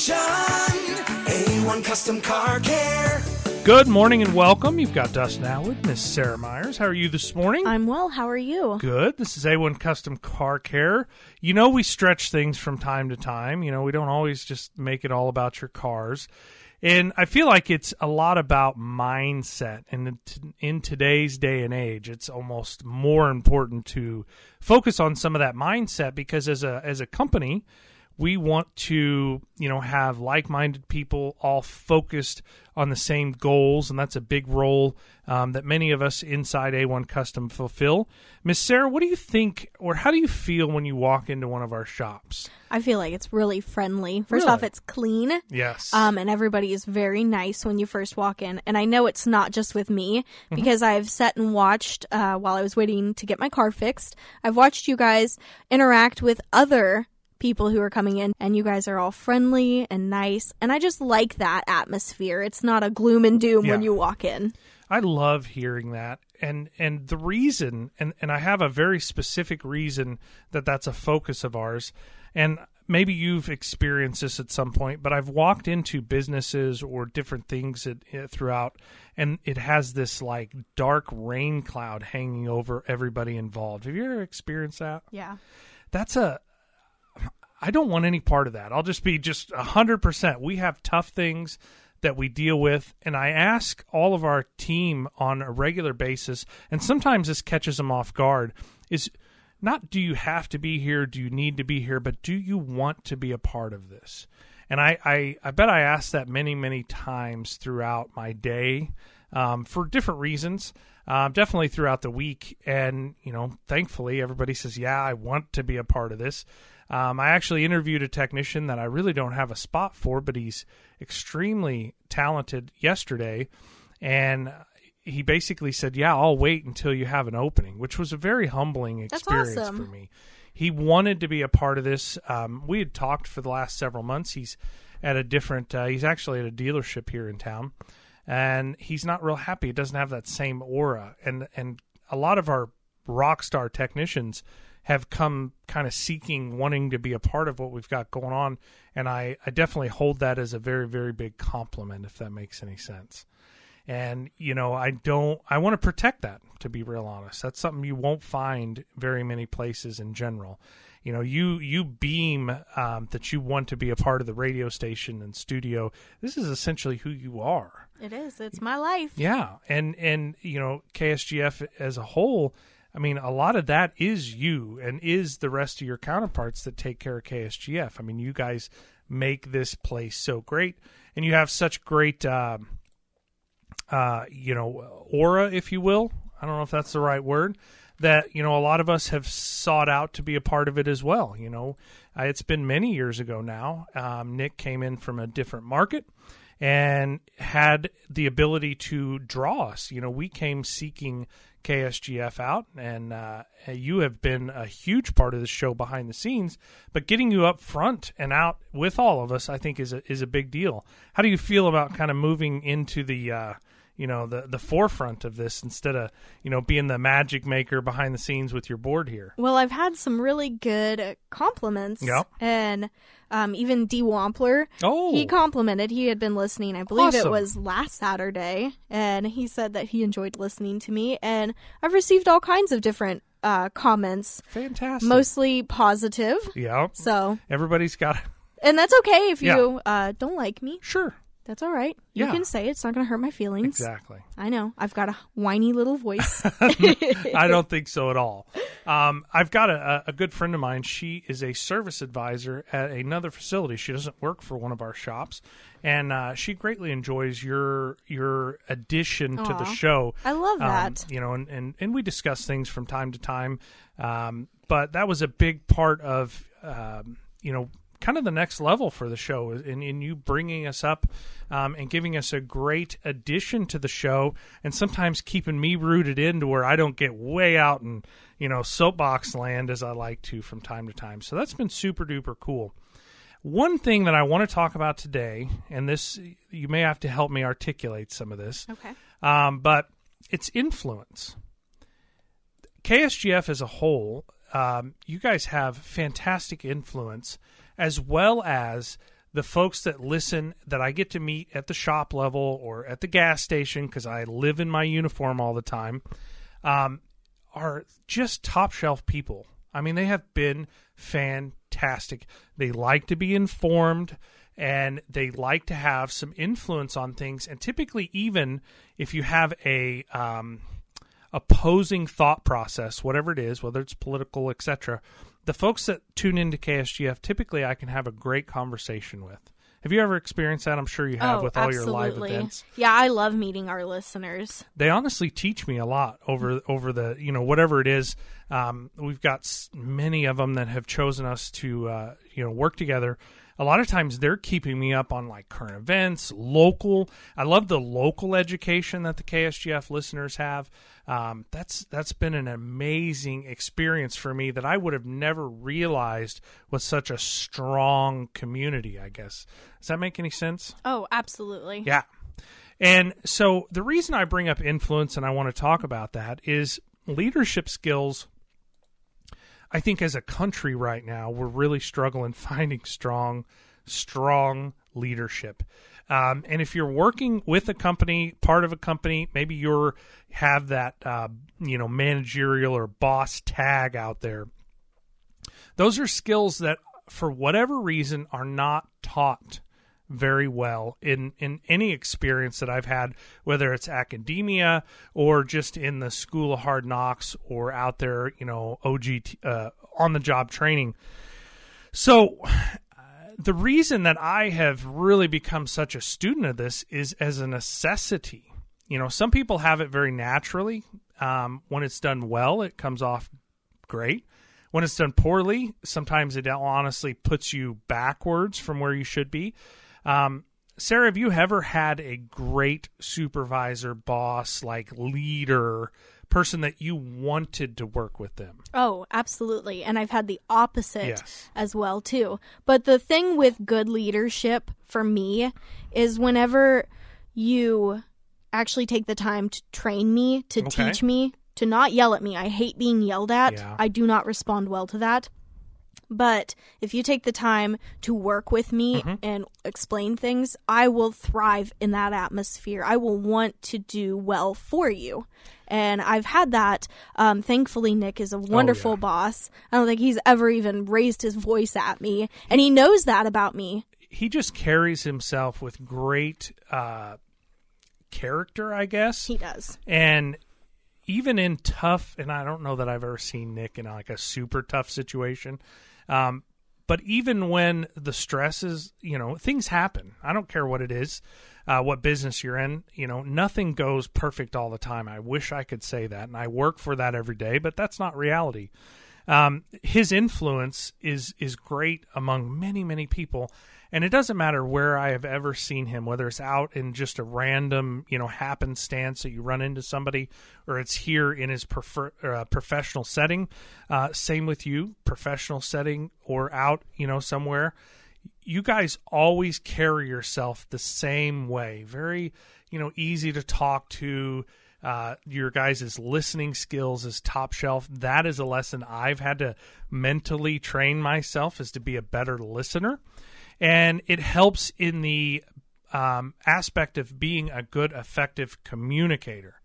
station. A1 Custom Car Care. Good morning and welcome. You've got Dustin Atwood, Miss Sarah Myers. How are you this morning? I'm well. How are you? Good. This is A1 Custom Car Care. You know, we stretch things from time to time. You know, we don't always just make it all about your cars. And I feel like it's a lot about mindset. And in today's day and age, it's almost more important to focus on some of that mindset because as a as a company, we want to you know have like-minded people all focused on the same goals and that's a big role um, that many of us inside a1 custom fulfill. Miss sarah what do you think or how do you feel when you walk into one of our shops? I feel like it's really friendly. First Really? off it's clean yes. um, and everybody is very nice when you first walk in. And i know it's not just with me because i've sat and watched uh, while i was waiting to get my car fixed. I've watched you guys interact with other people who are coming in and you guys are all friendly and nice and i just like that atmosphere it's not a gloom and doom when you walk in I love hearing that. And and the reason and and I have a very specific reason that that's a focus of ours. And maybe you've experienced this at some point, but I've walked into businesses or different things that, uh, throughout and it has this like dark rain cloud hanging over everybody involved. Have you ever experienced that? yeah That's a I don't want any part of that. I'll just be just a hundred percent. We have tough things that we deal with, and I ask all of our team on a regular basis, and sometimes this catches them off guard. Is not do you have to be here, do you need to be here, but do you want to be a part of this? And I, I, I bet I asked that many, many times throughout my day um, for different reasons. Um, definitely throughout the week, and you know, thankfully, everybody says, "Yeah, I want to be a part of this." Um, I actually interviewed a technician that I really don't have a spot for, but he's extremely talented yesterday, and he basically said, "Yeah, I'll wait until you have an opening," which was a very humbling experience awesome. for me. He wanted to be a part of this. Um, we had talked for the last several months. He's at a different. Uh, he's actually at a dealership here in town, and he's not real happy. It doesn't have that same aura, and and a lot of our rock star technicians have come kind of seeking wanting to be a part of what we've got going on. And I, I definitely hold that as a very very big compliment if that makes any sense. And you know i don't i want to protect that to be real honest. That's something you won't find very many places in general. You know you you beam um, that you want to be a part of the radio station and studio. This is essentially who you are. It is. It's my life. Yeah, and and you know KSGF as a whole, I mean, a lot of that is you and is the rest of your counterparts that take care of KSGF. I mean, you guys make this place so great, and you have such great, um, uh, you know, aura, if you will. I don't know if that's the right word. That you know, a lot of us have sought out to be a part of it as well. You know, uh, it's been many years ago now. Um, Nick came in from a different market and had the ability to draw us. You know, we came seeking KSGF out, and uh, you have been a huge part of the show behind the scenes. But getting you up front and out with all of us, I think, is a, is a big deal. How do you feel about kind of moving into the uh, you know the the forefront of this instead of you know being the magic maker behind the scenes with your board here? Well, I've had some really good compliments. Yep. And um, even D. Wampler, Oh, he complimented. He had been listening. I believe Awesome. it was last Saturday, and he said that he enjoyed listening to me. And I've received all kinds of different uh, comments, fantastic. mostly positive. yeah. So, Everybody's got and that's okay if Yeah. you uh, don't like me. sure That's all right. You Yeah. can say it. it's not going to hurt my feelings. exactly. I know. I've got a whiny little voice. I don't think so at all. Um, I've got a, a good friend of mine. She is a service advisor at another facility. She doesn't work for one of our shops, and uh, she greatly enjoys your your addition to the show. I love Um, that. you know, and, and, and we discuss things from time to time. Um, but that was a big part of, um, you know, kind of the next level for the show in, in you bringing us up um, and giving us a great addition to the show and sometimes keeping me rooted in to where I don't get way out in, you know, soapbox land as I like to from time to time. So that's been super duper cool. One thing that I want to talk about today, and this, you may have to help me articulate some of this okay. um, but it's influence. KSGF as a whole, um, you guys have fantastic influence, as well as the folks that listen that I get to meet at the shop level or at the gas station because I live in my uniform all the time um, are just top shelf people. I mean, they have been fantastic. They like to be informed and they like to have some influence on things. And typically, even if you have a um, opposing thought process, whatever it is, whether it's political, etc., the folks that tune into KSGF, typically I can have a great conversation with. Have you ever experienced that? I'm sure you have oh, with all absolutely. your live events. Yeah, I love meeting our listeners. They honestly teach me a lot over over the you know whatever it is. Um, we've got many of them that have chosen us to uh, you know work together. A lot of times they're keeping me up on like current events, local. I love the local education that the KSGF listeners have. Um, that's that's been an amazing experience for me that I would have never realized was such a strong community. I guess does that make any sense? Oh, absolutely. Yeah. And so the reason I bring up influence and I want to talk about that is leadership skills. I think as a country right now, we're really struggling finding strong, strong leadership. Um, and if you're working with a company, part of a company, maybe you're have that uh, you know managerial or boss tag out there. Those are skills that, for whatever reason, are not taught very well in in any experience that I've had, whether it's academia or just in the school of hard knocks or out there, you know, OGT uh, on the job training. So the reason that I have really become such a student of this is as a necessity. You know, some people have it very naturally. Um, when it's done well, it comes off great. When it's done poorly, sometimes it honestly puts you backwards from where you should be. Um, Sarah, have you ever had a great supervisor, boss, like leader, person that you wanted to work with them? Oh, absolutely. And I've had the opposite Yes. as well too. But the thing with good leadership for me is whenever you actually take the time to train me, to Okay. teach me, to not yell at me. I hate being yelled at. Yeah. I do not respond well to that. But if you take the time to work with me Mm-hmm. and explain things, I will thrive in that atmosphere. I will want to do well for you. And I've had that. Um, thankfully, Nick is a wonderful Oh, yeah. boss. I don't think he's ever even raised his voice at me. And he knows that about me. He just carries himself with great uh, character, I guess. He does. and even in tough and i don't know that i've ever seen nick in like a super tough situation um, but even when the stress is you know things happen. I don't care what it is uh, what business you're in you know nothing goes perfect all the time. I wish i could say that and i work for that every day but that's not reality. Um, his influence is is great among many many people and it doesn't matter where I have ever seen him, whether it's out in just a random, you know, happenstance that you run into somebody, or it's here in his prefer, uh, professional setting. Uh, same with you, professional setting or out, you know, somewhere. You guys always carry yourself the same way. Very, you know, easy to talk to. Uh, your guys' listening skills is top shelf. That is a lesson I've had to mentally train myself is to be a better listener and it helps in the um, aspect of being a good, effective communicator.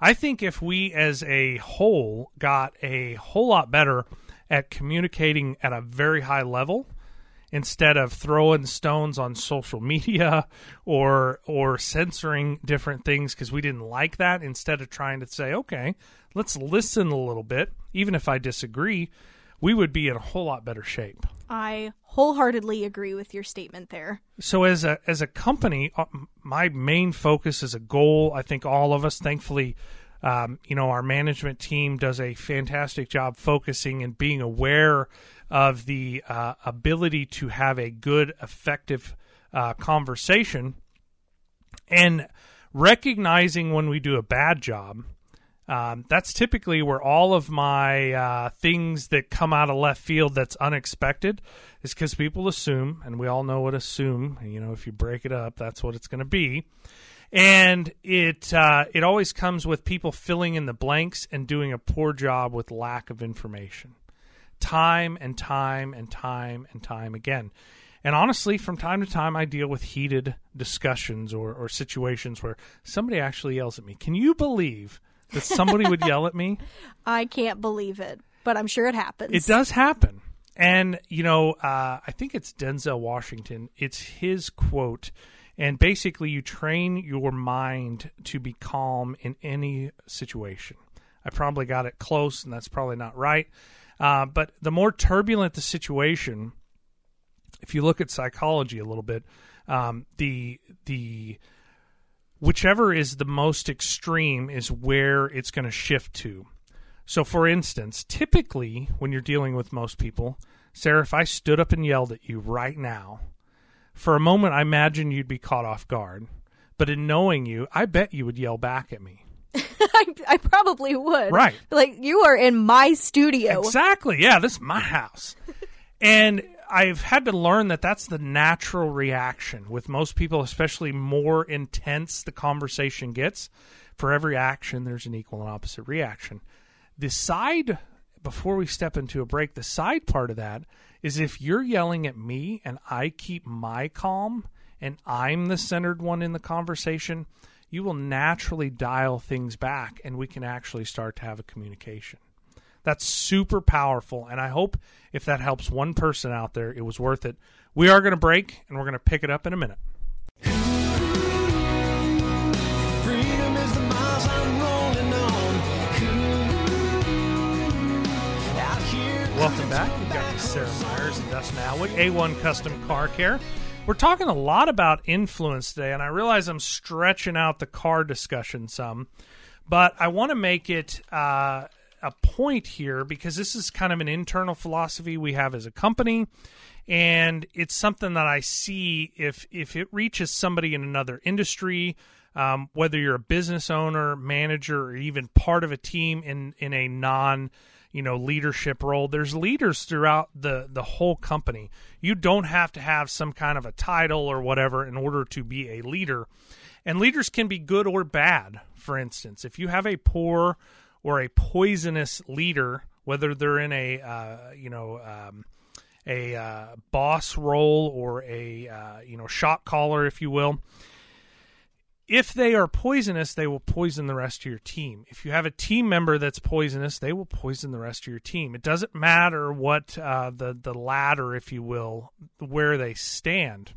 I think if we as a whole got a whole lot better at communicating at a very high level instead of throwing stones on social media or or censoring different things because we didn't like that instead of trying to say okay let's listen a little bit even if i disagree we would be in a whole lot better shape I wholeheartedly agree with your statement there. so as a as a company uh, my main focus is a goal i think all of us thankfully um, you know our management team does a fantastic job focusing and being aware of the uh, ability to have a good effective uh, conversation and recognizing when we do a bad job um, that's typically where all of my uh, things that come out of left field that's unexpected is because people assume, and we all know what assume. You know, if you break it up, that's what it's going to be. And it uh, it always comes with people filling in the blanks and doing a poor job with lack of information. time and time and time and time again. And honestly, from time to time, I deal with heated discussions or, or situations where somebody actually yells at me. Can you believe that somebody would yell at me? I can't believe it, but I'm sure it happens. It does happen. And, you know, uh, I think it's Denzel Washington. It's his quote. And basically, you train your mind to be calm in any situation. I probably got it close, and that's probably not right. Uh, but the more turbulent the situation, if you look at psychology a little bit, um, the the whichever is the most extreme is where it's going to shift to. So, for instance, typically when you're dealing with most people, Sarah, if I stood up and yelled at you right now, for a moment I imagine you'd be caught off guard. But in knowing you, I bet you would yell back at me. I, I probably would. Right. Like you are in my studio. Exactly. Yeah, this is my house. and I've had to learn that that's the natural reaction with most people, especially more intense the conversation gets. For every action, there's an equal and opposite reaction. The side, before we step into a break, the side part of that is if you're yelling at me and I keep my calm and I'm the centered one in the conversation, you will naturally dial things back and we can actually start to have a communication. That's super powerful. And I hope if that helps one person out there, it was worth it. We are going to break and we're going to pick it up in a minute. Freedom is the miles I'm rolling on. Out here. Welcome back. We've got Sarah Myers and Dustin Alwick, A1 Custom Car Care. We're talking a lot about influence today, and I realize I'm stretching out the car discussion some, but I want to make it uh, a point here because this is kind of an internal philosophy we have as a company, and it's something that I see if if it reaches somebody in another industry. Um, whether you're a business owner, manager, or even part of a team in in a non you know leadership role there's leaders throughout the the whole company you don't have to have some kind of a title or whatever in order to be a leader and leaders can be good or bad for instance if you have a poor or a poisonous leader whether they're in a uh, you know um, a uh, boss role or a uh, you know shot caller if you will if they are poisonous, they will poison the rest of your team. If you have a team member that's poisonous, they will poison the rest of your team. It doesn't matter what uh, the the ladder, if you will, where they stand.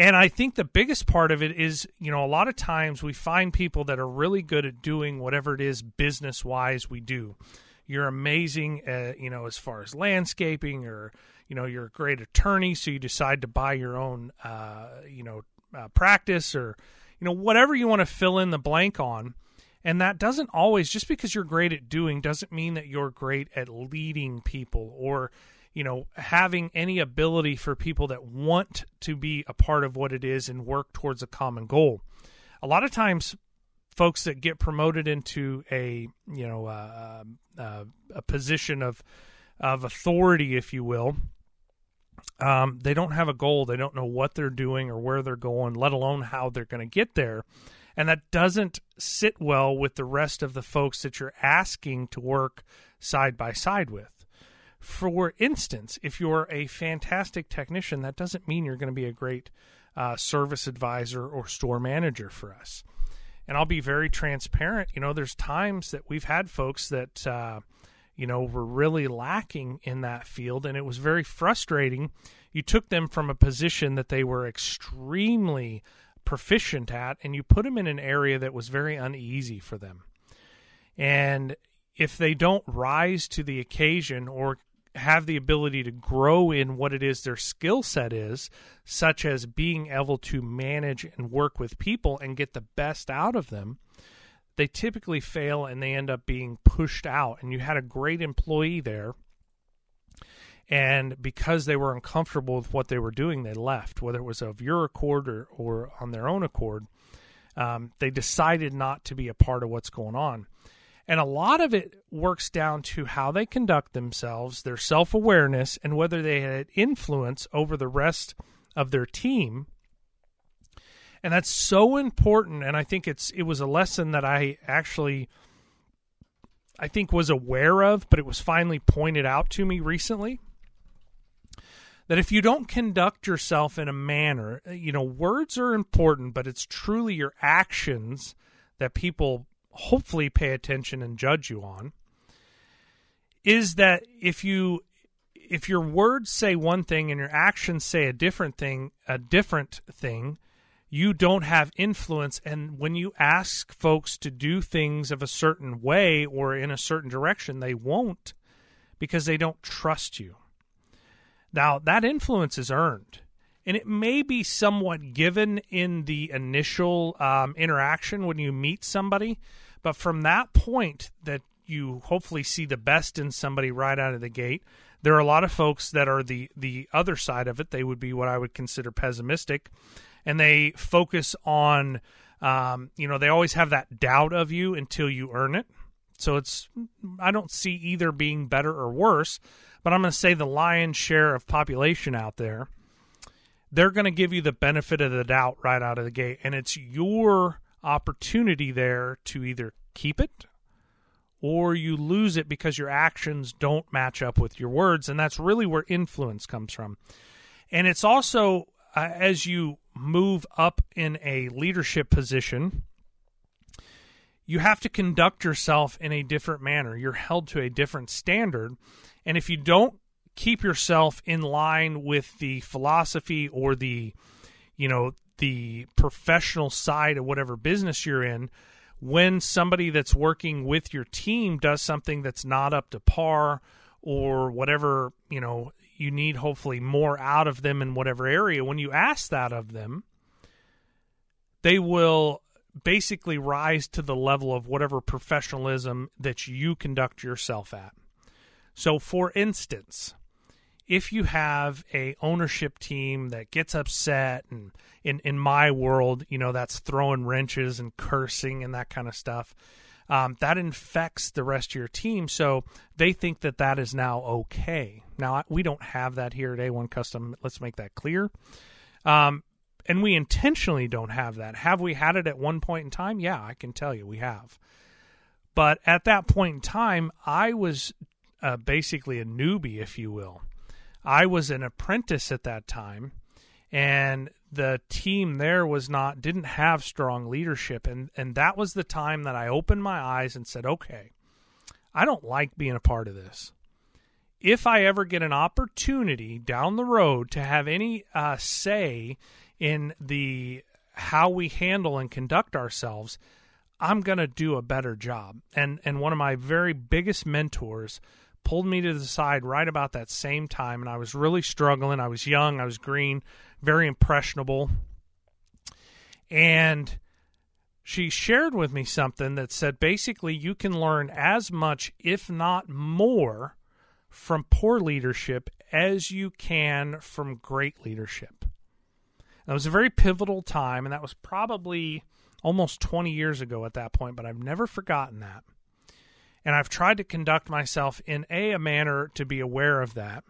And I think the biggest part of it is, you know, a lot of times we find people that are really good at doing whatever it is business wise we do. You're amazing, you know, as far as landscaping, or you know, you're a great attorney, so you decide to buy your own, uh, you know, uh, practice or you know whatever you want to fill in the blank on and that doesn't always just because you're great at doing doesn't mean that you're great at leading people or you know having any ability for people that want to be a part of what it is and work towards a common goal a lot of times folks that get promoted into a you know uh, uh, a position of of authority if you will um, they don't have a goal. They don't know what they're doing or where they're going, let alone how they're going to get there. And that doesn't sit well with the rest of the folks that you're asking to work side by side with. For instance, if you're a fantastic technician, that doesn't mean you're going to be a great uh, service advisor or store manager for us. And I'll be very transparent. You know, there's times that we've had folks that, uh, you know, were really lacking in that field, and it was very frustrating. You took them from a position that they were extremely proficient at, and you put them in an area that was very uneasy for them. And if they don't rise to the occasion or have the ability to grow in what it is their skill set is, such as being able to manage and work with people and get the best out of them, they typically fail and they end up being pushed out. And you had a great employee there. And because they were uncomfortable with what they were doing, they left, whether it was of your accord or, or on their own accord. Um, they decided not to be a part of what's going on. And a lot of it works down to how they conduct themselves, their self awareness, and whether they had influence over the rest of their team. And that's so important and i think it's it was a lesson that i actually I think was aware of, but it was finally pointed out to me recently that if you don't conduct yourself in a manner, you know, words are important, but it's truly your actions that people hopefully pay attention and judge you on. Is that if you if your words say one thing and your actions say a different thing, a different thing, you don't have influence and when you ask folks to do things of a certain way or in a certain direction, they won't because they don't trust you. Now, that influence is earned, and it may be somewhat given in the initial um, interaction when you meet somebody, but from that point that you hopefully see the best in somebody right out of the gate, there are a lot of folks that are the the other side of it. They would be what I would consider pessimistic, and they focus on, um, you know, they always have that doubt of you until you earn it. So it's I don't see either being better or worse but I'm going to say the lion's share of population out there, they're going to give you the benefit of the doubt right out of the gate. And it's your opportunity there to either keep it or you lose it because your actions don't match up with your words. And that's really where influence comes from. And it's also uh, as you move up in a leadership position, you have to conduct yourself in a different manner. You're held to a different standard. And if you don't keep yourself in line with the philosophy or the, you know, the professional side of whatever business you're in, when somebody that's working with your team does something that's not up to par or whatever, you know, you need hopefully more out of them in whatever area, when you ask that of them, they will basically rise to the level of whatever professionalism that you conduct yourself at. So, for instance, if you have a ownership team that gets upset and in in my world you know that's throwing wrenches and cursing and that kind of stuff um, that infects the rest of your team. So they think that that is now okay. Now we don't have that here at a1 custom. Let's make that clear. Um, and we intentionally don't have that. Have we had it at one point in time? Yeah i can tell you we have. But at that point in time i was uh, basically a newbie, if you will. I was an apprentice at that time, and the team there was not didn't have strong leadership, and and that was the time that I opened my eyes and said, okay, I don't like being a part of this. If I ever get an opportunity down the road to have any uh, say in the how we handle and conduct ourselves, I'm going to do a better job. And and one of my very biggest mentors pulled me to the side right about that same time, and I was really struggling. I was young, I was green, very impressionable. And she shared with me something that said basically you can learn as much, if not more, from poor leadership as you can from great leadership. That was a very pivotal time, and that was probably almost 20 years ago at that point, but I've never forgotten that. And I've tried to conduct myself in A, a manner to be aware of that,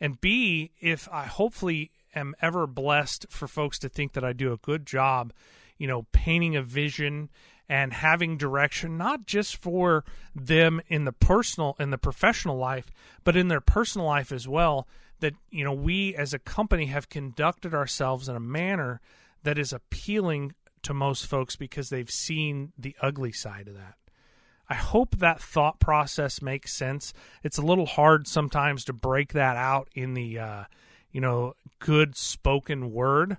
and B, if I hopefully am ever blessed for folks to think that I do a good job, you know, painting a vision and having direction, not just for them in the personal, in the professional life, but in their personal life as well. That, you know, we as a company have conducted ourselves in a manner that is appealing to most folks because they've seen the ugly side of that. I hope that thought process makes sense. It's a little hard sometimes to break that out in the uh, you know good spoken word,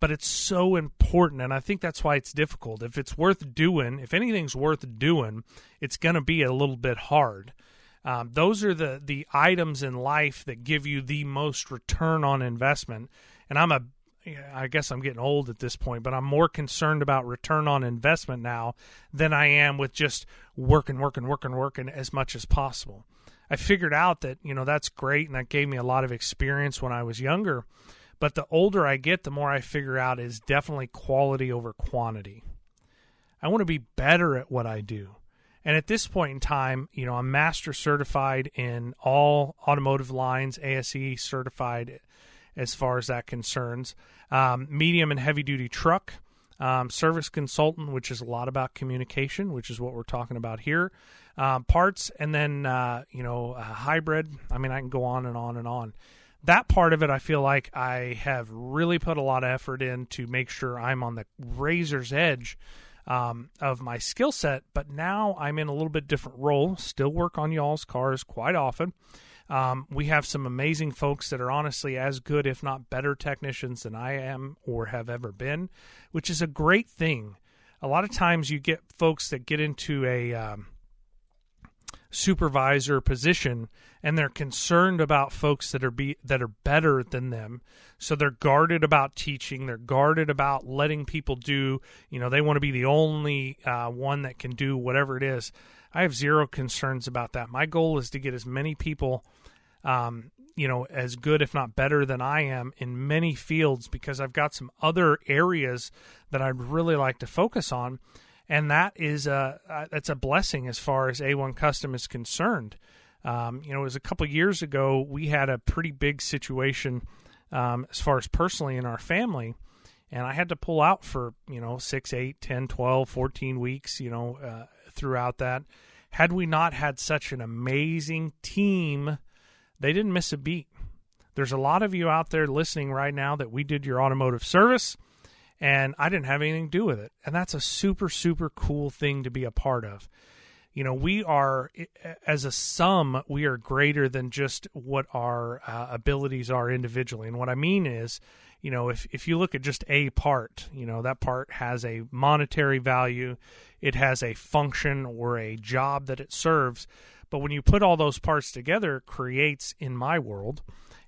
but it's so important, and I think that's why it's difficult. If it's worth doing, if anything's worth doing, it's going to be a little bit hard. Um, those are the the items in life that give you the most return on investment, and I'm a I guess I'm getting old at this point, but I'm more concerned about return on investment now than I am with just working, working, working, working as much as possible. I figured out that, you know, that's great and that gave me a lot of experience when I was younger. But the older I get, the more I figure out is definitely quality over quantity. I want to be better at what I do. And at this point in time, you know, I'm master certified in all automotive lines, ASE certified as far as that concerns. Um, medium and heavy duty truck, um, service consultant, which is a lot about communication, which is what we're talking about here. uh, parts, and then uh, you know hybrid. I mean, I can go on and on and on. That part of it, I feel like I have really put a lot of effort in to make sure I'm on the razor's edge um, of my skill set. But now I'm in a little bit different role. Still work on y'all's cars quite often. Um, we have some amazing folks that are honestly as good, if not better, technicians than I am or have ever been, which is a great thing. A lot of times you get folks that get into a um, supervisor position and they're concerned about folks that are be that are better than them. So they're guarded about teaching. They're guarded about letting people do you know they want to be the only uh, one that can do whatever it is i have zero concerns about that my goal is to get as many people um, you know as good if not better than i am in many fields because i've got some other areas that i'd really like to focus on and that is a that's a blessing as far as A1 Custom is concerned. Um, you know, it was a couple years ago we had a pretty big situation um, as far as personally in our family, and I had to pull out for you know six, eight, 10, 12, 14 weeks. You know, uh, throughout that. Had we not had such an amazing team, they didn't miss a beat. There's a lot of you out there listening right now that we did your automotive service and I didn't have anything to do with it. And that's a super, super cool thing to be a part of. You know, we are, as a sum, we are greater than just what our uh, abilities are individually. And what I mean is, you know, if, if you look at just a part, you know, that part has a monetary value, it has a function or a job that it serves. But when you put all those parts together, it creates, in my world,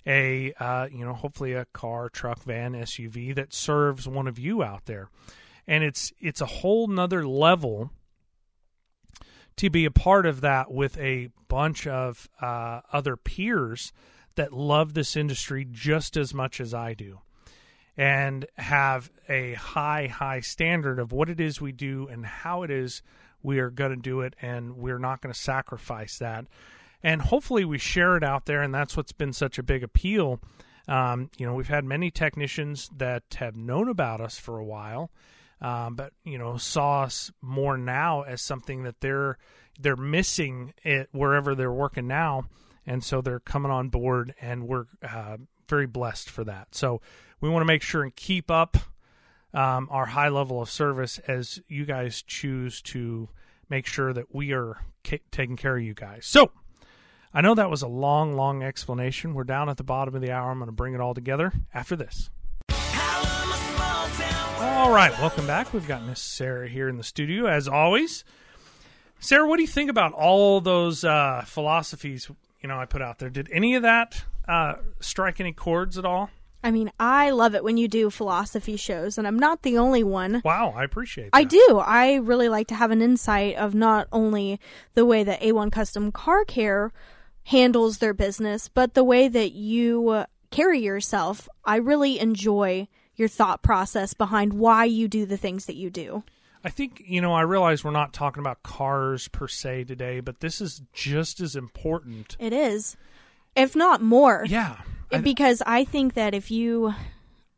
a uh, you know hopefully a car, truck, van, SUV that serves one of you out there, and it's it's a whole nother level to be a part of that with a bunch of uh, other peers that love this industry just as much as I do and have a high, high standard of what it is we do and how it is we are going to do it, and we're not going to sacrifice that. And hopefully we share it out there and that's what's been such a big appeal. Um, you know we've had many technicians that have known about us for a while um, but you know saw us more now as something that they're they're missing it wherever they're working now. And so they're coming on board and we're uh, very blessed for that so we want to make sure and keep up um, our high level of service as you guys choose to make sure that we are taking care of you guys so I know that was a long, long explanation. We're down at the bottom of the hour. I'm going to bring it all together after this. All right, welcome back. We've got Miss Sarah here in the studio as always. Sarah, what do you think about all those uh, philosophies you know I put out there? Did any of that uh, strike any chords at all? I mean, I love it when you do philosophy shows, and I'm not the only one. Wow, I appreciate that. I do. I really like to have an insight of not only the way that A1 Custom Car Care handles their business, but the way that you uh, carry yourself, I really enjoy your thought process behind why you do the things that you do. I think, you know, I realize we're not talking about cars per se today, but this is just as important. It is. If not more. Yeah. because I think that if you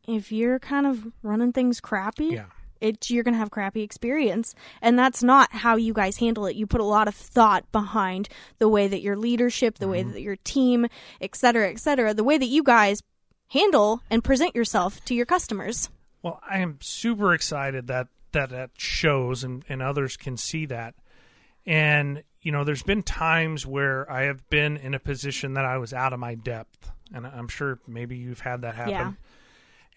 if you're kind of running things crappy, yeah it you're going to have crappy experience and that's not how you guys handle it you put a lot of thought behind the way that your leadership the mm-hmm. way that your team et cetera et cetera the way that you guys handle and present yourself to your customers well i am super excited that that that shows and, and others can see that and you know there's been times where i have been in a position that i was out of my depth and i'm sure maybe you've had that happen yeah.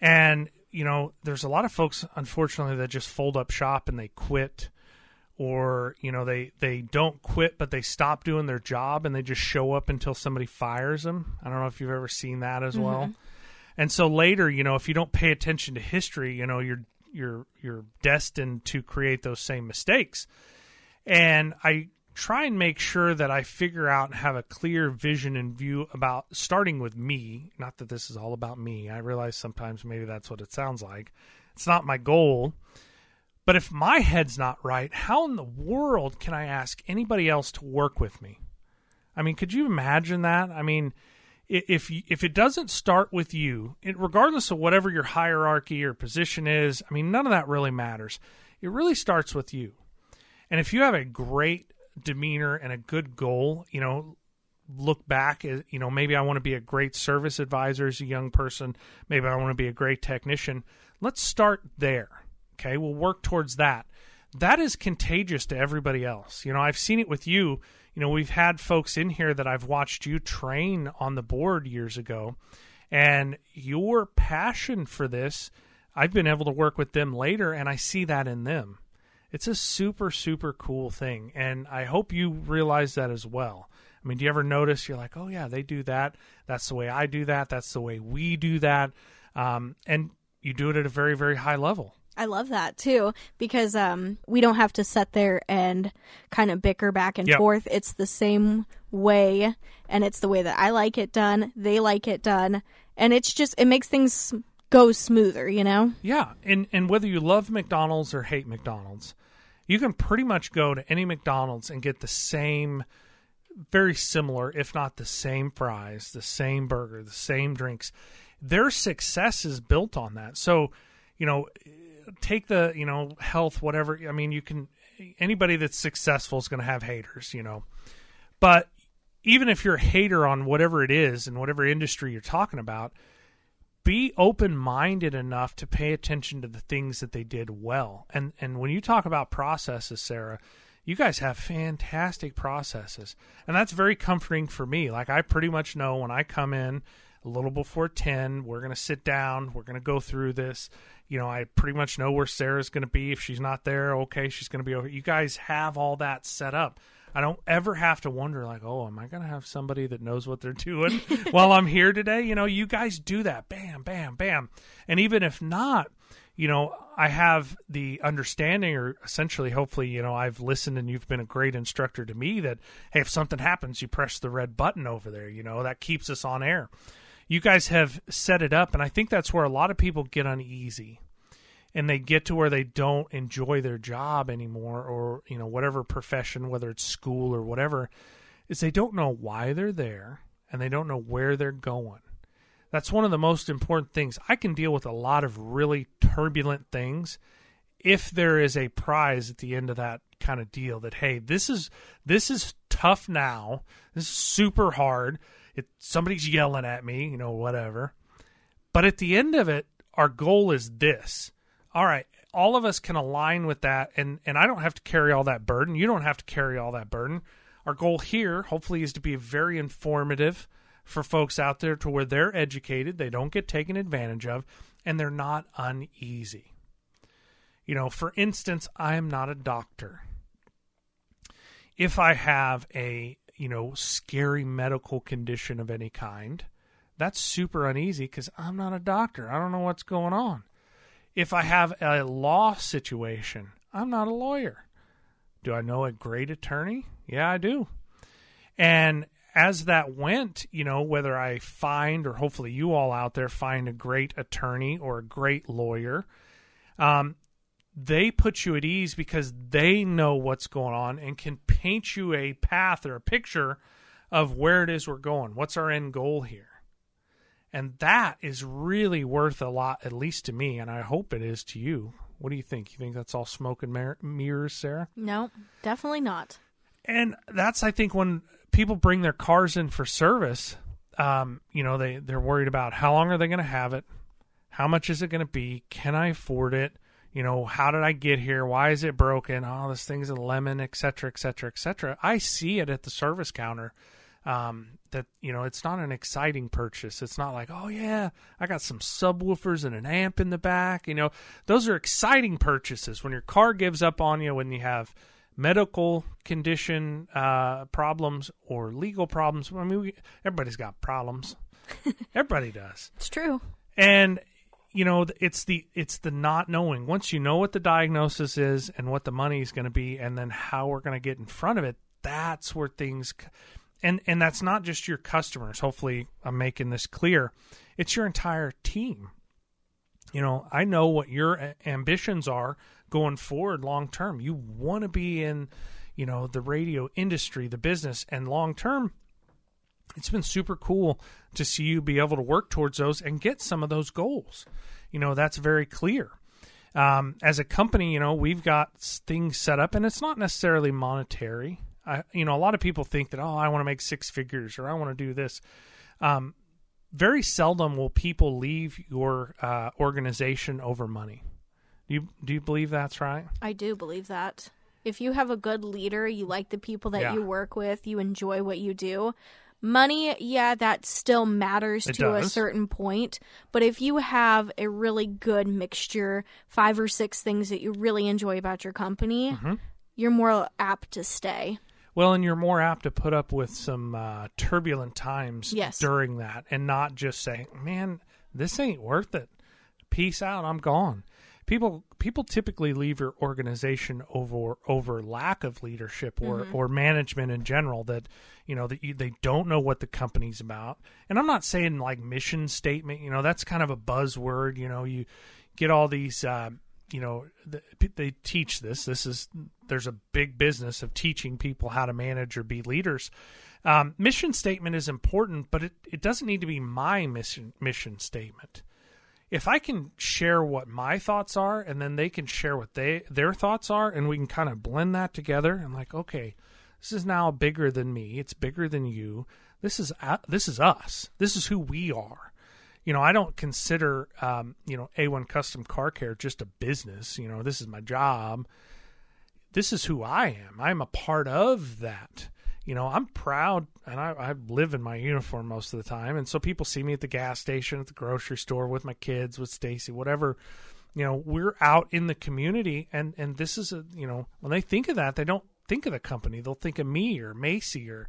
and you know, there's a lot of folks, unfortunately, that just fold up shop and they quit, or you know, they they don't quit, but they stop doing their job and they just show up until somebody fires them. I don't know if you've ever seen that as mm-hmm. well. And so later, you know, if you don't pay attention to history, you know, you're you're you're destined to create those same mistakes. And I try and make sure that I figure out and have a clear vision and view about starting with me. Not that this is all about me. I realize sometimes maybe that's what it sounds like. It's not my goal. But if my head's not right, how in the world can I ask anybody else to work with me? I mean, could you imagine that? I mean, if if it doesn't start with you, regardless of whatever your hierarchy or position is, I mean, none of that really matters. It really starts with you. And if you have a great demeanor and a good goal, you know, look back you know, maybe I want to be a great service advisor as a young person, maybe I want to be a great technician. Let's start there. Okay? We'll work towards that. That is contagious to everybody else. You know, I've seen it with you. You know, we've had folks in here that I've watched you train on the board years ago, and your passion for this, I've been able to work with them later, and I see that in them. It's a super, super cool thing. And I hope you realize that as well. I mean, do you ever notice you're like, oh, yeah, they do that. That's the way I do that. That's the way we do that. Um, and you do it at a very, very high level. I love that too because um, we don't have to sit there and kind of bicker back and Yep. forth. It's the same way, and it's the way that I like it done. They like it done, and it's just it makes things go smoother. You know? Yeah, and and whether you love McDonald's or hate McDonald's, you can pretty much go to any McDonald's and get the same, very similar, if not the same fries, the same burger, the same drinks. Their success is built on that. So, you know, take the you know health whatever. I mean, you can anybody that's successful is going to have haters. You know, but even if you're a hater on whatever it is and whatever industry you're talking about, be open minded enough to pay attention to the things that they did well. And and when you talk about processes, Sarah, you guys have fantastic processes. And that's very comforting for me. Like I pretty much know when I come in a little before 10, we're going to sit down, we're going to go through this. You know, I pretty much know where Sarah's going to be if she's not there. Okay, she's going to be over. You guys have all that set up. I don't ever have to wonder like, oh, am I going to have somebody that knows what they're doing while I'm here today? You know, you guys do that. Bam, bam, bam. And even if not, you know, I have the understanding, or essentially, hopefully, you know, I've listened and you've been a great instructor to me that, hey, if something happens, you press the red button over there. You know, that keeps us on air. You guys have set it up, and I think that's where a lot of people get uneasy. And they get to where they don't enjoy their job anymore or you know whatever profession whether it's school or whatever is they don't know why they're there and they don't know where they're going. That's one of the most important things. I can deal with a lot of really turbulent things if there is a prize at the end of that kind of deal that hey this is this is tough now. This is super hard it somebody's yelling at me you know whatever. But at the end of it our goal is this. All right all of us can align with that and and i don't have to carry all that burden. You don't have to carry all that burden. Our goal here hopefully is to be very informative for folks out there to where they're educated they don't get taken advantage of and they're not uneasy. You know for instance i am not a doctor. If i have a you know scary medical condition of any kind that's super uneasy because i'm not a doctor i don't know what's going on if I have a law situation, I'm not a lawyer. Do I know a great attorney? Yeah, I do. And as that went, you know, whether I find or hopefully you all out there find a great attorney or a great lawyer, um, they put you at ease because they know what's going on and can paint you a path or a picture of where it is we're going. What's our end goal here? And that is really worth a lot, at least to me, and I hope it is to you. What do you think? You think that's all smoke and mir- mirrors, Sarah? No, definitely not. And that's, I think, when people bring their cars in for service, um, you know, they, they're worried about how long are they going to have it? How much is it going to be? Can I afford it? You know, how did I get here? Why is it broken? Oh, this thing's a lemon, et cetera, et cetera, et cetera. I see it at the service counter um, that you know it's not an exciting purchase. It's not like, oh yeah, I got some subwoofers and an amp in the back. You know, those are exciting purchases when your car gives up on you when you have medical condition uh, problems or legal problems. I mean, we, everybody's got problems. Everybody does, It's true. and you know it's the it's the not knowing. Once you know what the diagnosis is and what the money is going to be, and then how we're going to get in front of it, that's where things and and that's not just your customers. Hopefully i'm making this clear. It's your entire team. You know i know what your ambitions are going forward long term. You want to be in you know the radio industry the business and long term it's been super cool to see you be able to work towards those and get some of those goals you know that's very clear um, as a company you know we've got things set up and it's not necessarily monetary I, you know, a lot of people think that oh, I want to make six figures or I want to do this. Um, very seldom will people leave your uh, organization over money. Do you do you believe that's right? I do believe that. If you have a good leader, you like the people that Yeah. you work with, you enjoy what you do. Money, yeah, that still matters It to a certain point. But if you have a really good mixture, five or six things that you really enjoy about your company, Mm-hmm. you're more apt to stay. Well, and you're more apt to put up with some uh, turbulent times Yes. during that, and not just say, "Man, this ain't worth it. Peace out. I'm gone." People people typically leave your organization over over lack of leadership or Mm-hmm. or management in general. That you know that you, they don't know what the company's about. And I'm not saying like mission statement. You know that's kind of a buzzword. You know you get all these. Uh, you know they teach this this is there's a big business of teaching people how to manage or be leaders um, mission statement is important but it, it doesn't need to be my mission mission statement if i can share what my thoughts are and then they can share what they their thoughts are and we can kind of blend that together and like okay this is now bigger than me it's bigger than you this is uh, this is us this is who we are you know, I don't consider, um, you know, A1 Custom Car Care just a business. You know, this is my job. This is who I am. I'm a part of that. You know, I'm proud, and I, I live in my uniform most of the time, and so people see me at the gas station, at the grocery store, with my kids, with Stacy, whatever. You know, we're out in the community, and and this is a, you know, when they think of that, they don't think of the company. They'll think of me or Macy or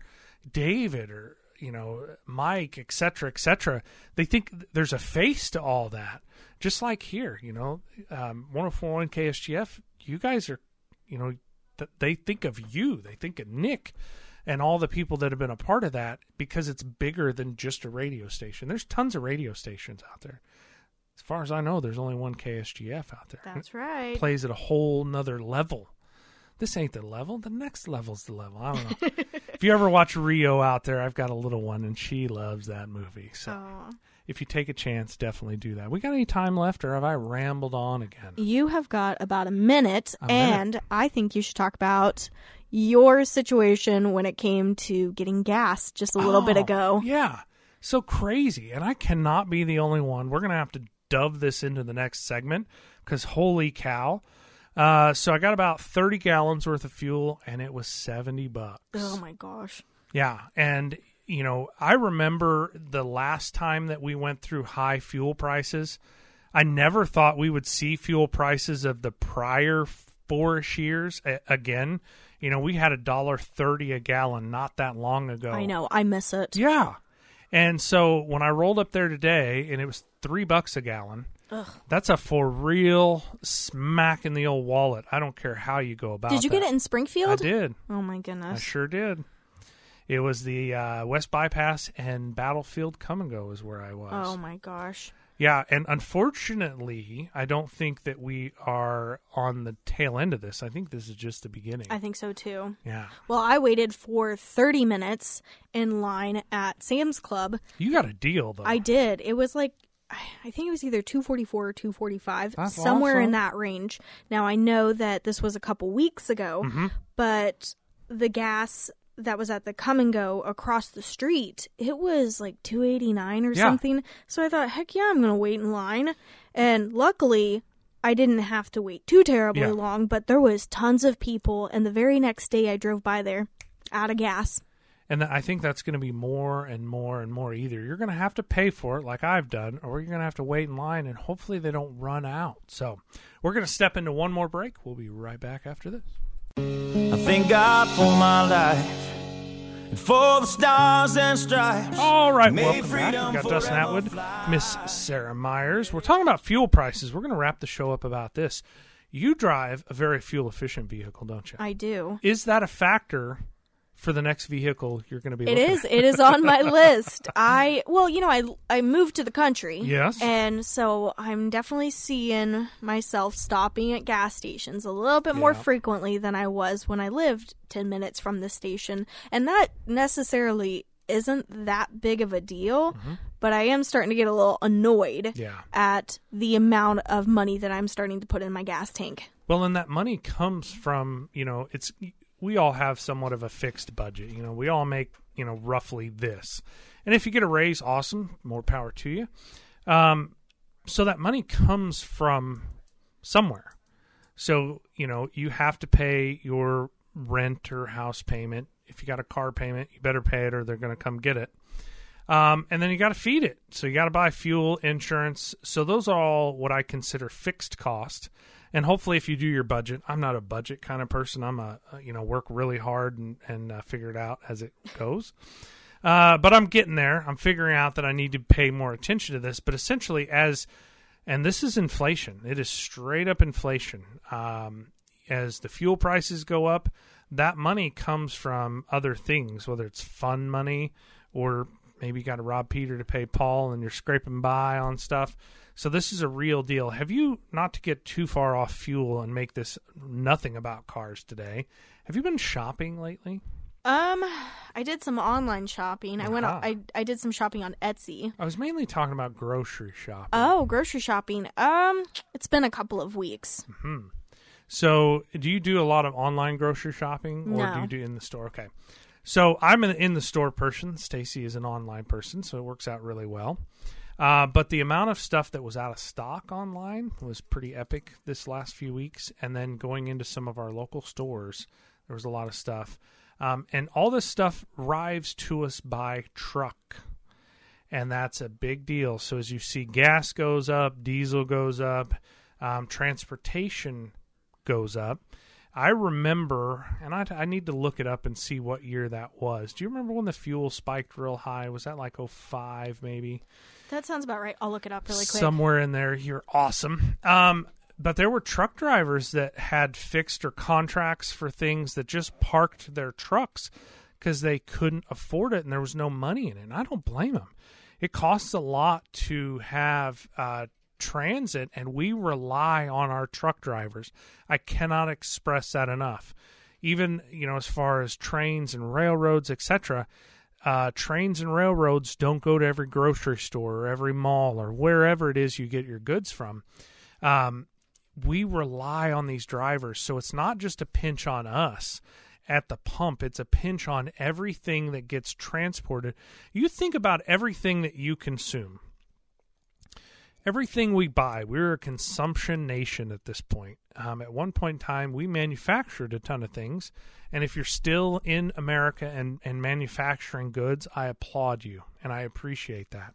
David or you know Mike, et cetera, et cetera. They think there's a face to all that. Just like here, you know, um, 1041 KSGF, you guys are, you know, th- they think of you. They think of Nick and all the people that have been a part of that because it's bigger than just a radio station. There's tons of radio stations out there. As far as I know, there's only one KSGF out there. That's right. plays at a whole nother level. This ain't the level. The next level's the level. I don't know. if you ever watch Rio out there, I've got a little one and she loves that movie. So Aw. if you take a chance, definitely do that. We got any time left or have I rambled on again? You have got about a minute, A minute. and I think you should talk about your situation when it came to getting gas just a little bit Oh, ago. Yeah. So crazy. And I cannot be the only one. We're going to have to dove this into the next segment because holy cow. Uh, so I got about 30 gallons worth of fuel and it was 70 bucks. Oh my gosh. Yeah, and you know, I remember the last time that we went through high fuel prices. I never thought we would see fuel prices of the prior four-ish years again. You know, we had a dollar thirty a gallon not that long ago. I know. I miss it. Yeah, and so when I rolled up there today, and it was three bucks a gallon. Ugh. That's a for real smack in the old wallet. I don't care how you go about. It. Did you get it in Springfield? I did. Oh my goodness. I sure did. It was the uh, West Bypass and Battlefield Kum & Go is where I was. Oh my gosh. Yeah, and unfortunately, I don't think that we are on the tail end of this. I think this is just the beginning. I think so too. yeah, Well, I waited for 30 minutes in line at Sam's Club. you got a deal though. I did. It was like I think it was either 244 or 245, That's somewhere in that range. Now I know that this was a couple weeks ago, Mm-hmm. but the gas that was at the Kum & Go across the street, it was like 289 or Yeah. something. So I thought, heck yeah, I'm going to wait in line. And luckily, I didn't have to wait too terribly Yeah. long, but there was tons of people and the very next day I drove by there out of gas. and I think that's going to be more and more and more. Either you're going to have to pay for it, like I've done, or you're going to have to wait in line, and hopefully they don't run out. So we're going to step into one more break. We'll be right back after this. I thank God for my life and for the stars and stripes. All right, welcome back. freedom We got Dustin forever Atwood. Miss Sarah Myers. We're talking about fuel prices. We're going to wrap the show up about this. You drive a very fuel efficient vehicle, don't you? I do. Is that a factor for the next vehicle you're going to be? It is. It is on my list. I well, you know, I I moved to the country. Yes. And so I'm definitely seeing myself stopping at gas stations a little bit more frequently than I was when I lived 10 minutes from the station. And that necessarily isn't that big of a deal, but I am starting to get a little annoyed Mm-hmm. Yeah. at the amount of money that I'm starting to put in my gas tank. Well, and that money comes from you know it's we all have somewhat of a fixed budget. You know, we all make you know roughly this, and if you get a raise, awesome, more power to you. Um, so that money comes from somewhere. So you know you have to pay your rent or house payment. If you got a car payment, you better pay it, or they're going to come get it. Um, and then you got to feed it. So you got to buy fuel, insurance. So those are all what I consider fixed cost. And hopefully, if you do your budget, I'm not a budget kind of person. I'm a you know work really hard and and uh, figure it out as it goes. Uh, but I'm getting there. I'm figuring out that I need to pay more attention to this. But essentially, as and this is inflation. It is straight up inflation. Um, as the fuel prices go up, that money comes from other things, whether it's fun money or maybe you got to rob Peter to pay Paul and you're scraping by on stuff. So this is a real deal. Have you not to get too far off fuel and make this nothing about cars today? Have you been shopping lately? Um, I did some online shopping. I went. Ah. I I did some shopping on Etsy. I was mainly talking about grocery shopping. Oh, grocery shopping. Um, it's been a couple of weeks. Mhm. So, do you do a lot of online grocery shopping, or do you do in the store? Okay. So, I'm an in the store person. Stacy is an online person, so it works out really well. Uh, but the amount of stuff that was out of stock online was pretty epic this last few weeks. And then going into some of our local stores, there was a lot of stuff. Um, and all this stuff arrives to us by truck and that's a big deal. So as you see, gas goes up, diesel goes up, um, transportation goes up. I remember, and I, I need to look it up and see what year that was. Do you remember when the fuel spiked real high? Was that like 05 maybe? That sounds about right. I'll look it up really quick. Somewhere in there. You're awesome. Um, but there were truck drivers that had fixed or contracts for things that just parked their trucks because they couldn't afford it and there was no money in it. And I don't blame them. It costs a lot to have uh, transit, and we rely on our truck drivers. I cannot express that enough. Even you know, as far as trains and railroads, etc. Uh, trains and railroads don't go to every grocery store or every mall or wherever it is you get your goods from. Um, we rely on these drivers, so it's not just a pinch on us at the pump, it's a pinch on everything that gets transported. You think about everything that you consume. Everything we buy, we're a consumption nation at this point. Um, at one point in time, we manufactured a ton of things, and if you're still in America and, and manufacturing goods, I applaud you and I appreciate that.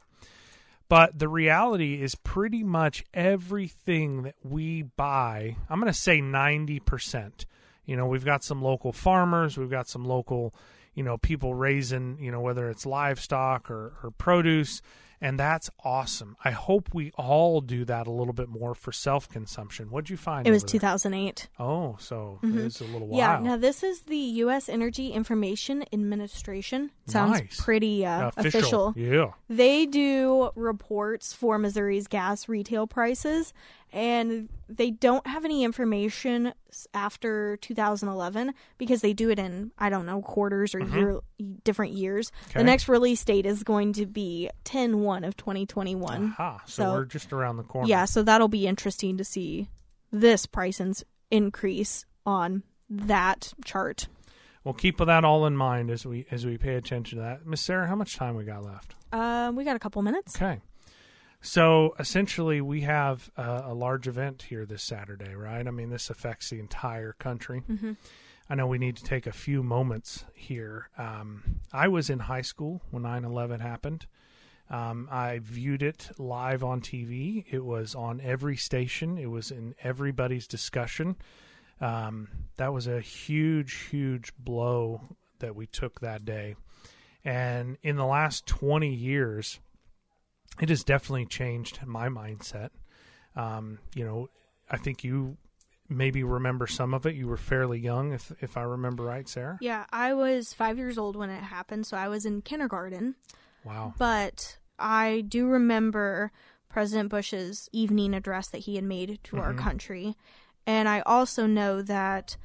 But the reality is pretty much everything that we buy, I'm going to say 90%. You know, we've got some local farmers, we've got some local, you know, people raising, you know, whether it's livestock or, or produce, and that's awesome. I hope we all do that a little bit more for self consumption. What'd you find? It was over there? 2008. Oh, so it's a little while. Yeah. Now this is the U.S. Energy Information Administration. Sounds Nice. pretty uh, official. official. Yeah. They do reports for Missouri's gas retail prices, and they don't have any information after 2011 because they do it in I don't know quarters or year different years. Mm-hmm. Okay. The next release date is going to be 10-1 of 2021. Aha. So, So- we're just around the corner. Yeah, so that'll be interesting to see this price ins- increase on that chart. We'll keep that all in mind as we as we pay attention to that. Miss Sarah, how much time we got left? Um, we got a couple minutes. Okay. So essentially, we have uh, a large event here this Saturday, right? I mean, this affects the entire country. I know we need to take a few moments here. Um, I was in high school when 9 11 happened. Um, I viewed it live on TV. It was on every station, it was in everybody's discussion. Um, that was a huge, huge blow that we took that day. And in the last 20 years, it has definitely changed my mindset. Um, you know, I think you maybe remember some of it. You were fairly young, if if I remember right, Sarah. Yeah, I was five years old when it happened, so I was in kindergarten. Wow. But I do remember President Bush's evening address that he had made to our country. And I also know that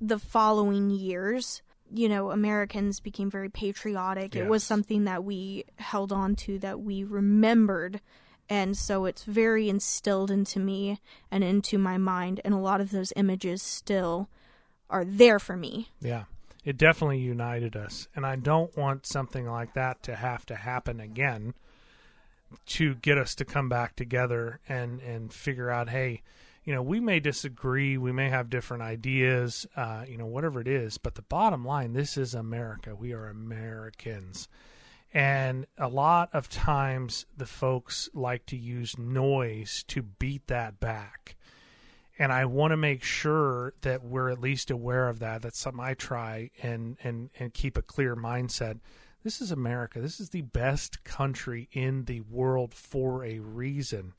the following years, you know, Americans became very patriotic. It was something that we held on to, that we remembered. And so it's very instilled into me and into my mind. And a lot of those images still are there for me. Yeah. It definitely united us. And I don't want something like that to have to happen again to get us to come back together and, and figure out, hey, you know, we may disagree, we may have different ideas, uh, you know, whatever it is, but the bottom line, this is America. We are Americans. And a lot of times the folks like to use noise to beat that back. And I want to make sure that we're at least aware of that. That's something I try and, and, and keep a clear mindset. This is America. This is the best country in the world for a reason.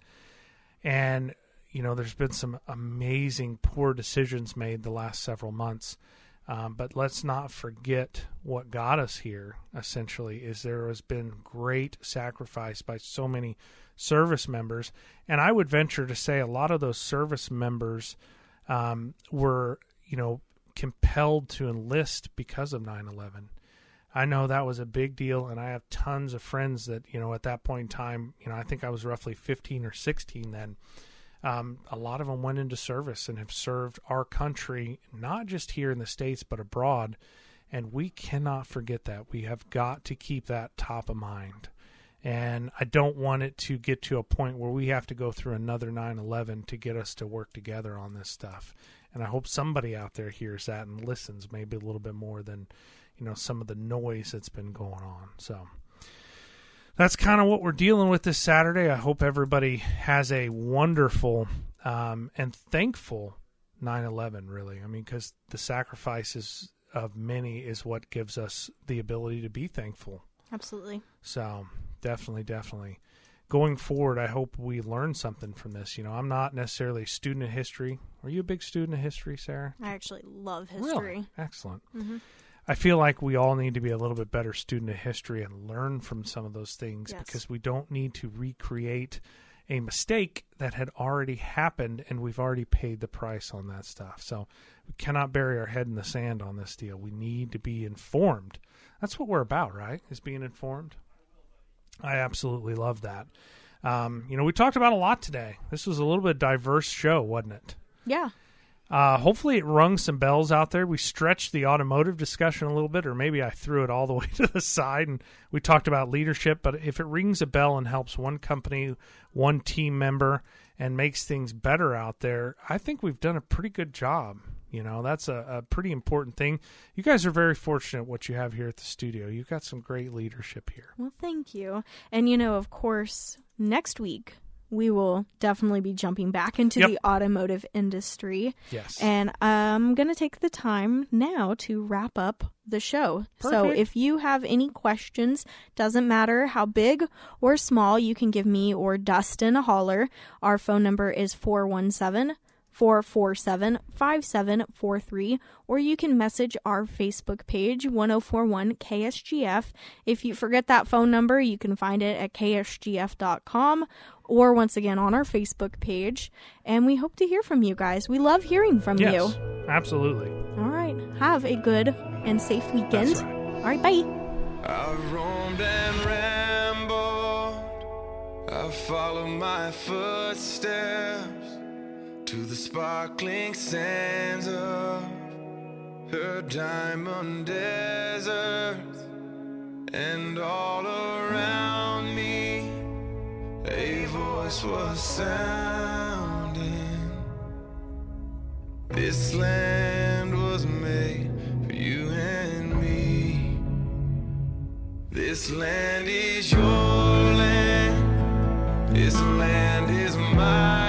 And, you know, there's been some amazing poor decisions made the last several months. Um, but let's not forget what got us here. Essentially, is there has been great sacrifice by so many service members, and I would venture to say a lot of those service members um, were, you know, compelled to enlist because of 9/11. I know that was a big deal, and I have tons of friends that you know at that point in time. You know, I think I was roughly 15 or 16 then um, a lot of them went into service and have served our country, not just here in the States, but abroad. And we cannot forget that. We have got to keep that top of mind. And I don't want it to get to a point where we have to go through another 9 11 to get us to work together on this stuff. And I hope somebody out there hears that and listens maybe a little bit more than, you know, some of the noise that's been going on. So that's kind of what we're dealing with this Saturday. I hope everybody has a wonderful um, and thankful 9 11, really. I mean, because the sacrifices of many is what gives us the ability to be thankful. Absolutely. So, definitely, definitely. Going forward, I hope we learn something from this. You know, I'm not necessarily a student of history. Are you a big student of history, Sarah? I actually love history. Really? Excellent. Mm-hmm. I feel like we all need to be a little bit better student of history and learn from some of those things Yes. because we don't need to recreate a mistake that had already happened and we've already paid the price on that stuff. So we cannot bury our head in the sand on this deal. We need to be informed. That's what we're about, right? Is being informed. I absolutely love that. Um, you know, we talked about a lot today. This was a little bit diverse show, wasn't it? Yeah. Uh, hopefully, it rung some bells out there. We stretched the automotive discussion a little bit, or maybe I threw it all the way to the side and we talked about leadership. But if it rings a bell and helps one company, one team member, and makes things better out there, I think we've done a pretty good job. You know, that's a, a pretty important thing. You guys are very fortunate what you have here at the studio. You've got some great leadership here. Well, thank you. And you know, of course, next week we will definitely be jumping back into Yep. the automotive industry. Yes. And I'm going to take the time now to wrap up the show. Perfect. So if you have any questions, doesn't matter how big or small, you can give me or Dustin a holler. Our phone number is 417 447 5743, or you can message our Facebook page, 1041 KSGF. If you forget that phone number, you can find it at ksgf.com or once again on our Facebook page. And we hope to hear from you guys. We love hearing from yes, you. absolutely. All right. Have a good and safe weekend. That's right. All right. Bye. I've roamed and rambled. I follow my footsteps to the sparkling sands of her diamond desert. And all around me, a voice was sounding. This land was made for you and me. This land is your land. This land is my